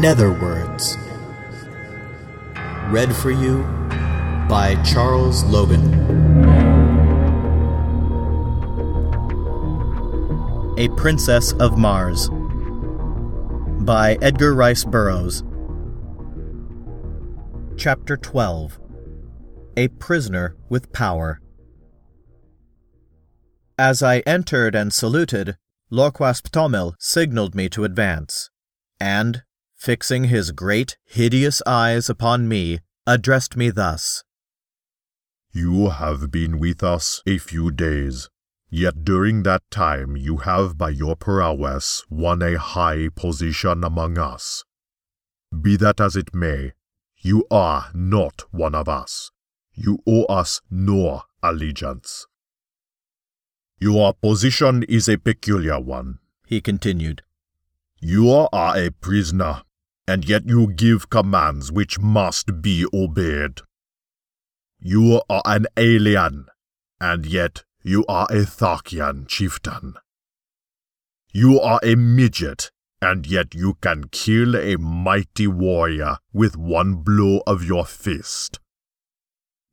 Netherwords. Read for you by Charles Logan. A Princess of Mars by Edgar Rice Burroughs. Chapter 12 A Prisoner with Power. As I entered and saluted, Lorquas Ptomel signaled me to advance, and, fixing his great, hideous eyes upon me, addressed me thus You have been with us a few days, yet during that time you have by your prowess won a high position among us. Be that as it may, you are not one of us. You owe us no allegiance. Your position is a peculiar one, he continued. You are a prisoner, and yet you give commands which must be obeyed. You are an alien, and yet you are a Tharkian chieftain. You are a midget, and yet you can kill a mighty warrior with one blow of your fist.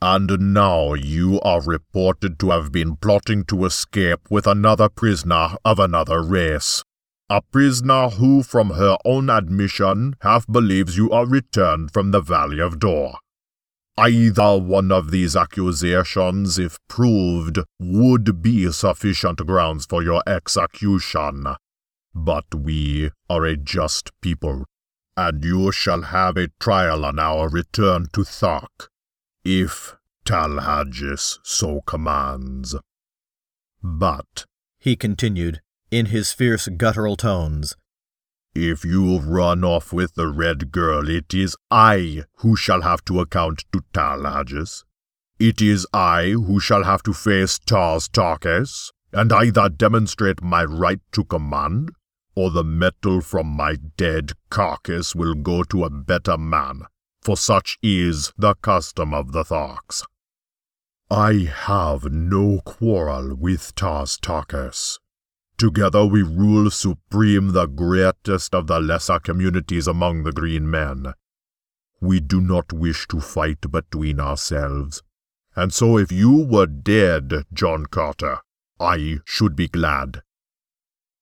And now you are reported to have been plotting to escape with another prisoner of another race. A prisoner who, from her own admission, half believes you are returned from the Valley of Dor. Either one of these accusations, if proved, would be sufficient grounds for your execution. But we are a just people, and you shall have a trial on our return to Thark if Tal Hajus so commands. But, he continued, in his fierce guttural tones, if you have run off with the red girl, it is I who shall have to account to Tal Hajus. It is I who shall have to face Tars Tarkas, and either demonstrate my right to command, or the metal from my dead carcass will go to a better man for such is the custom of the Tharks. I have no quarrel with Tars Tarkas. Together we rule supreme the greatest of the lesser communities among the green men. We do not wish to fight between ourselves, and so if you were dead, John Carter, I should be glad.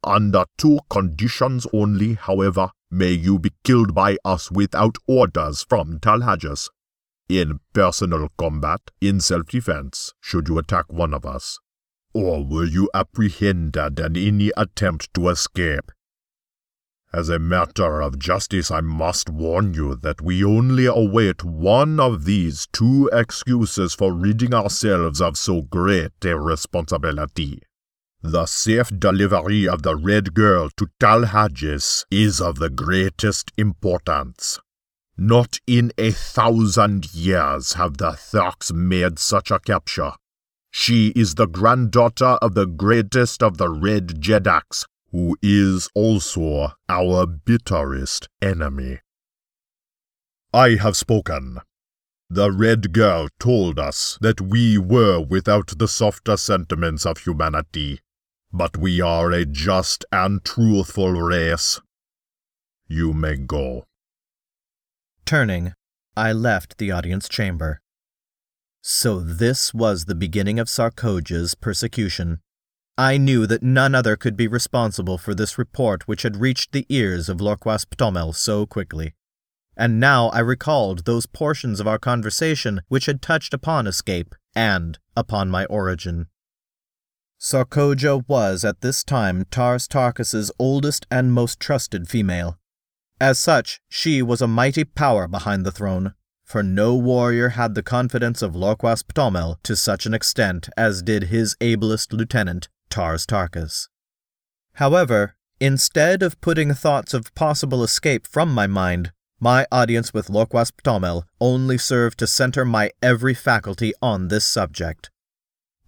Under two conditions only, however, may you be killed by us without orders from Tal Hajus. In personal combat, in self-defense, should you attack one of us. Or were you apprehended in any attempt to escape. As a matter of justice, I must warn you that we only await one of these two excuses for ridding ourselves of so great a responsibility. The safe delivery of the Red Girl to Tal Hajus is of the greatest importance. Not in a thousand years have the Tharks made such a capture. She is the granddaughter of the greatest of the Red Jeddaks, who is also our bitterest enemy. I have spoken. The Red Girl told us that we were without the softer sentiments of humanity, but we are a just and truthful race. You may go. Turning, I left the audience chamber. So this was the beginning of Sarkoja's persecution. I knew that none other could be responsible for this report which had reached the ears of Lorquas Ptomel so quickly. And now I recalled those portions of our conversation which had touched upon escape and upon my origin. Sarkoja was at this time Tars Tarkas's oldest and most trusted female. As such, she was a mighty power behind the throne, for no warrior had the confidence of Lorquas Ptomel to such an extent as did his ablest lieutenant, Tars Tarkas. However, instead of putting thoughts of possible escape from my mind, my audience with Lorquas Ptomel only served to center my every faculty on this subject.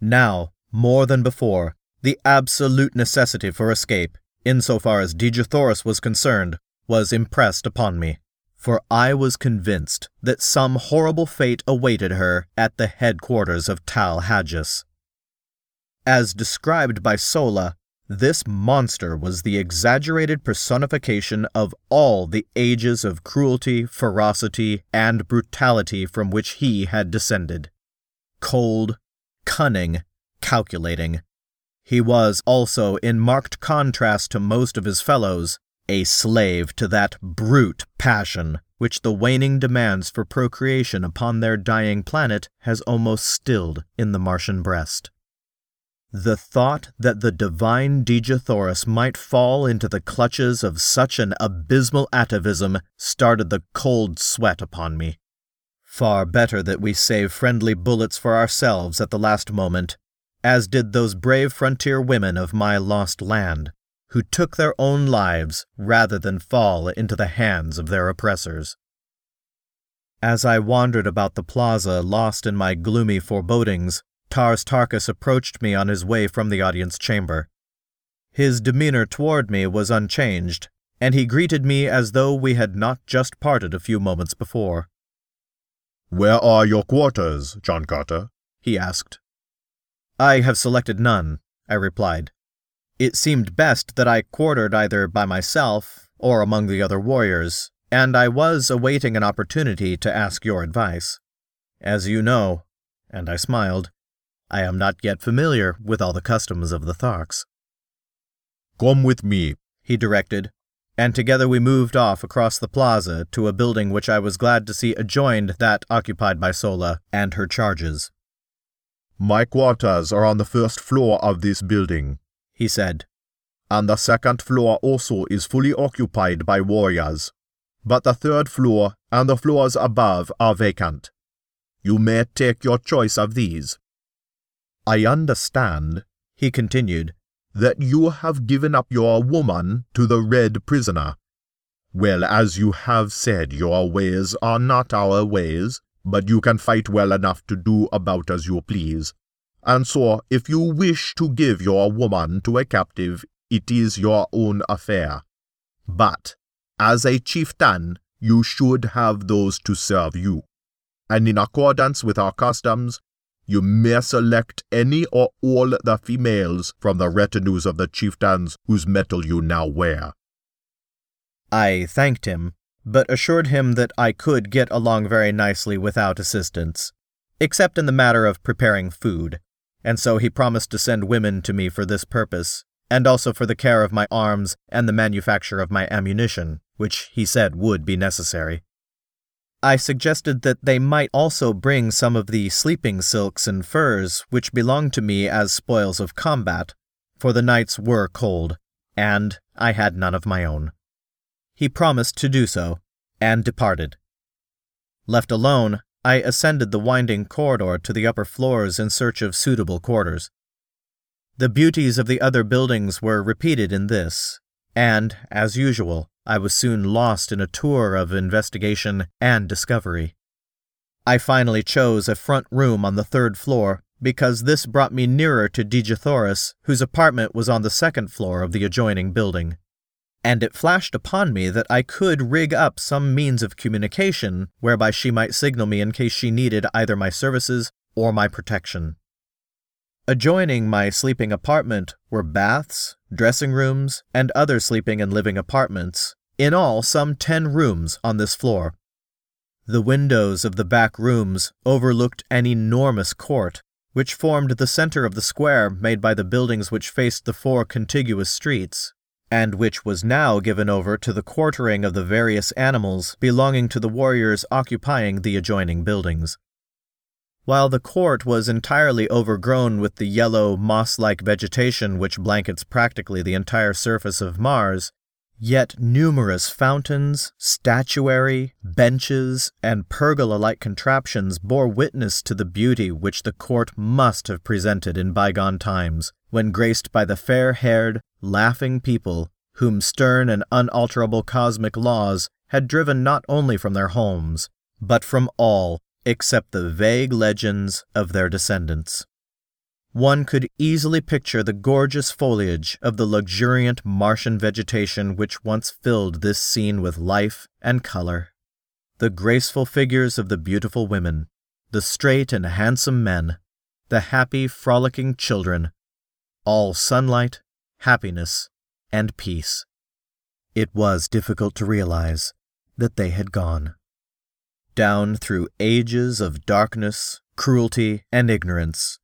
Now, more than before, the absolute necessity for escape, insofar as Dejah Thoris was concerned, was impressed upon me, for I was convinced that some horrible fate awaited her at the headquarters of Tal Hajus. As described by Sola, This monster was the exaggerated personification of all the ages of cruelty, ferocity, and brutality from which he had descended. Cold, cunning, calculating. He was also, in marked contrast to most of his fellows, a slave to that brute passion which the waning demands for procreation upon their dying planet has almost stilled in the Martian breast. The thought that the divine Dejah Thoris might fall into the clutches of such an abysmal atavism started the cold sweat upon me. Far better that we save friendly bullets for ourselves at the last moment, as did those brave frontier women of my lost land, who took their own lives rather than fall into the hands of their oppressors. As I wandered about the plaza, lost in my gloomy forebodings, Tars Tarkas approached me on his way from the audience chamber. His demeanor toward me was unchanged, and he greeted me as though we had not just parted a few moments before. Where are your quarters, John Carter? he asked. I have selected none, I replied. It seemed best that I quartered either by myself or among the other warriors, and I was awaiting an opportunity to ask your advice. As you know, and I smiled, I am not yet familiar with all the customs of the Tharks. Come with me, he directed, and together we moved off across the plaza to a building which I was glad to see adjoined that occupied by Sola and her charges. My quarters are on the first floor of this building he said, and the second floor also is fully occupied by warriors. But the third floor and the floors above are vacant. You may take your choice of these. I understand, he continued, that you have given up your woman to the red prisoner. Well, as you have said, your ways are not our ways, but you can fight well enough to do about as you please. And so, if you wish to give your woman to a captive, it is your own affair. But, as a chieftain, you should have those to serve you. And in accordance with our customs, you may select any or all the females from the retinues of the chieftains whose metal you now wear. I thanked him, but assured him that I could get along very nicely without assistance, except in the matter of preparing food and so he promised to send women to me for this purpose, and also for the care of my arms and the manufacture of my ammunition, which he said would be necessary. I suggested that they might also bring some of the sleeping silks and furs which belonged to me as spoils of combat, for the nights were cold, and I had none of my own. He promised to do so, and departed. Left alone, I ascended the winding corridor to the upper floors in search of suitable quarters. The beauties of the other buildings were repeated in this, and, as usual, I was soon lost in a tour of investigation and discovery. I finally chose a front room on the third floor because this brought me nearer to Dejah Thoris, whose apartment was on the second floor of the adjoining building and it flashed upon me that I could rig up some means of communication whereby she might signal me in case she needed either my services or my protection. Adjoining my sleeping apartment were baths, dressing rooms, and other sleeping and living apartments, in all some ten rooms on this floor. The windows of the back rooms overlooked an enormous court, which formed the center of the square made by the buildings which faced the four contiguous streets and which was now given over to the quartering of the various animals belonging to the warriors occupying the adjoining buildings. While the court was entirely overgrown with the yellow, moss like vegetation which blankets practically the entire surface of Mars, yet numerous fountains, statuary, benches, and pergola like contraptions bore witness to the beauty which the court must have presented in bygone times when graced by the fair haired, laughing people whom stern and unalterable cosmic laws had driven not only from their homes, but from all except the vague legends of their descendants. One could easily picture the gorgeous foliage of the luxuriant Martian vegetation which once filled this scene with life and color. The graceful figures of the beautiful women, the straight and handsome men, the happy, frolicking children, all sunlight, happiness, and peace. It was difficult to realize that they had gone. Down through ages of darkness, cruelty, and ignorance,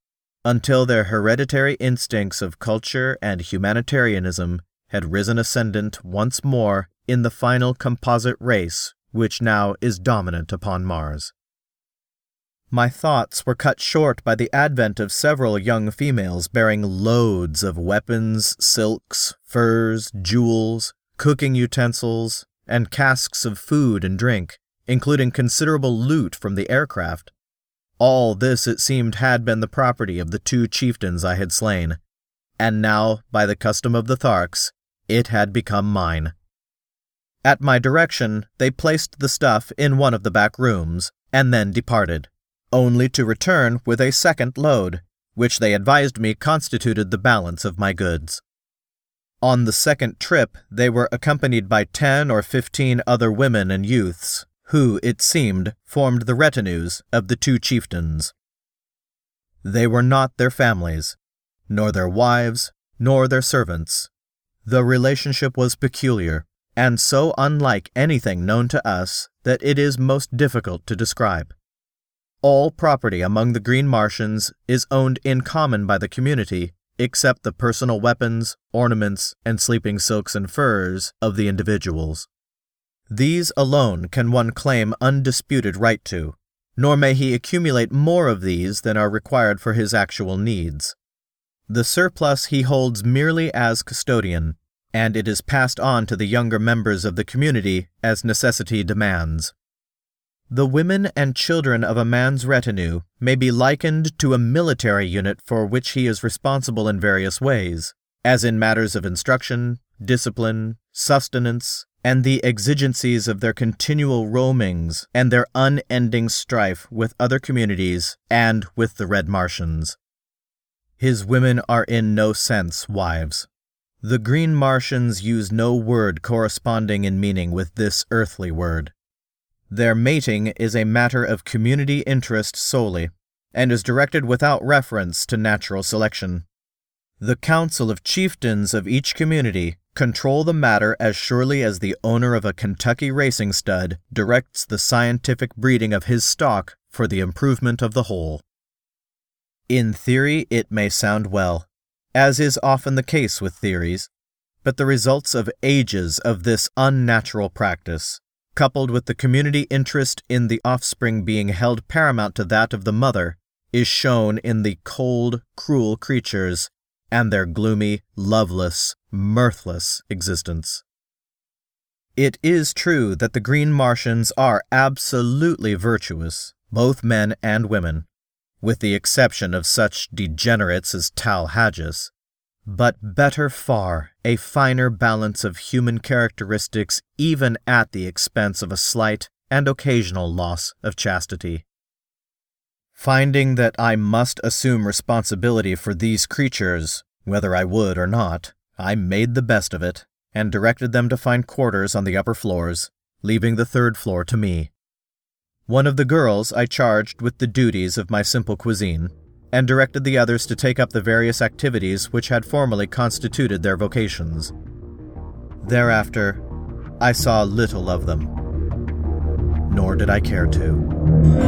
until their hereditary instincts of culture and humanitarianism had risen ascendant once more in the final composite race which now is dominant upon Mars. My thoughts were cut short by the advent of several young females bearing loads of weapons, silks, furs, jewels, cooking utensils, and casks of food and drink, including considerable loot from the aircraft. All this, it seemed, had been the property of the two chieftains I had slain, and now, by the custom of the Tharks, it had become mine. At my direction, they placed the stuff in one of the back rooms, and then departed only to return with a second load, which they advised me constituted the balance of my goods. On the second trip, they were accompanied by ten or fifteen other women and youths, who, it seemed, formed the retinues of the two chieftains. They were not their families, nor their wives, nor their servants. The relationship was peculiar, and so unlike anything known to us that it is most difficult to describe. All property among the Green Martians is owned in common by the community, except the personal weapons, ornaments, and sleeping silks and furs of the individuals. These alone can one claim undisputed right to, nor may he accumulate more of these than are required for his actual needs. The surplus he holds merely as custodian, and it is passed on to the younger members of the community as necessity demands. The women and children of a man's retinue may be likened to a military unit for which he is responsible in various ways, as in matters of instruction, discipline, sustenance, and the exigencies of their continual roamings and their unending strife with other communities and with the Red Martians. His women are in no sense wives. The Green Martians use no word corresponding in meaning with this earthly word. Their mating is a matter of community interest solely, and is directed without reference to natural selection. The council of chieftains of each community control the matter as surely as the owner of a Kentucky racing stud directs the scientific breeding of his stock for the improvement of the whole. In theory, it may sound well, as is often the case with theories, but the results of ages of this unnatural practice coupled with the community interest in the offspring being held paramount to that of the mother, is shown in the cold, cruel creatures and their gloomy, loveless, mirthless existence. It is true that the Green Martians are absolutely virtuous, both men and women, with the exception of such degenerates as Tal Hajus, but better far, a finer balance of human characteristics even at the expense of a slight and occasional loss of chastity. Finding that I must assume responsibility for these creatures, whether I would or not, I made the best of it and directed them to find quarters on the upper floors, leaving the third floor to me. One of the girls I charged with the duties of my simple cuisine, and directed the others to take up the various activities which had formerly constituted their vocations. Thereafter, I saw little of them, nor did I care to.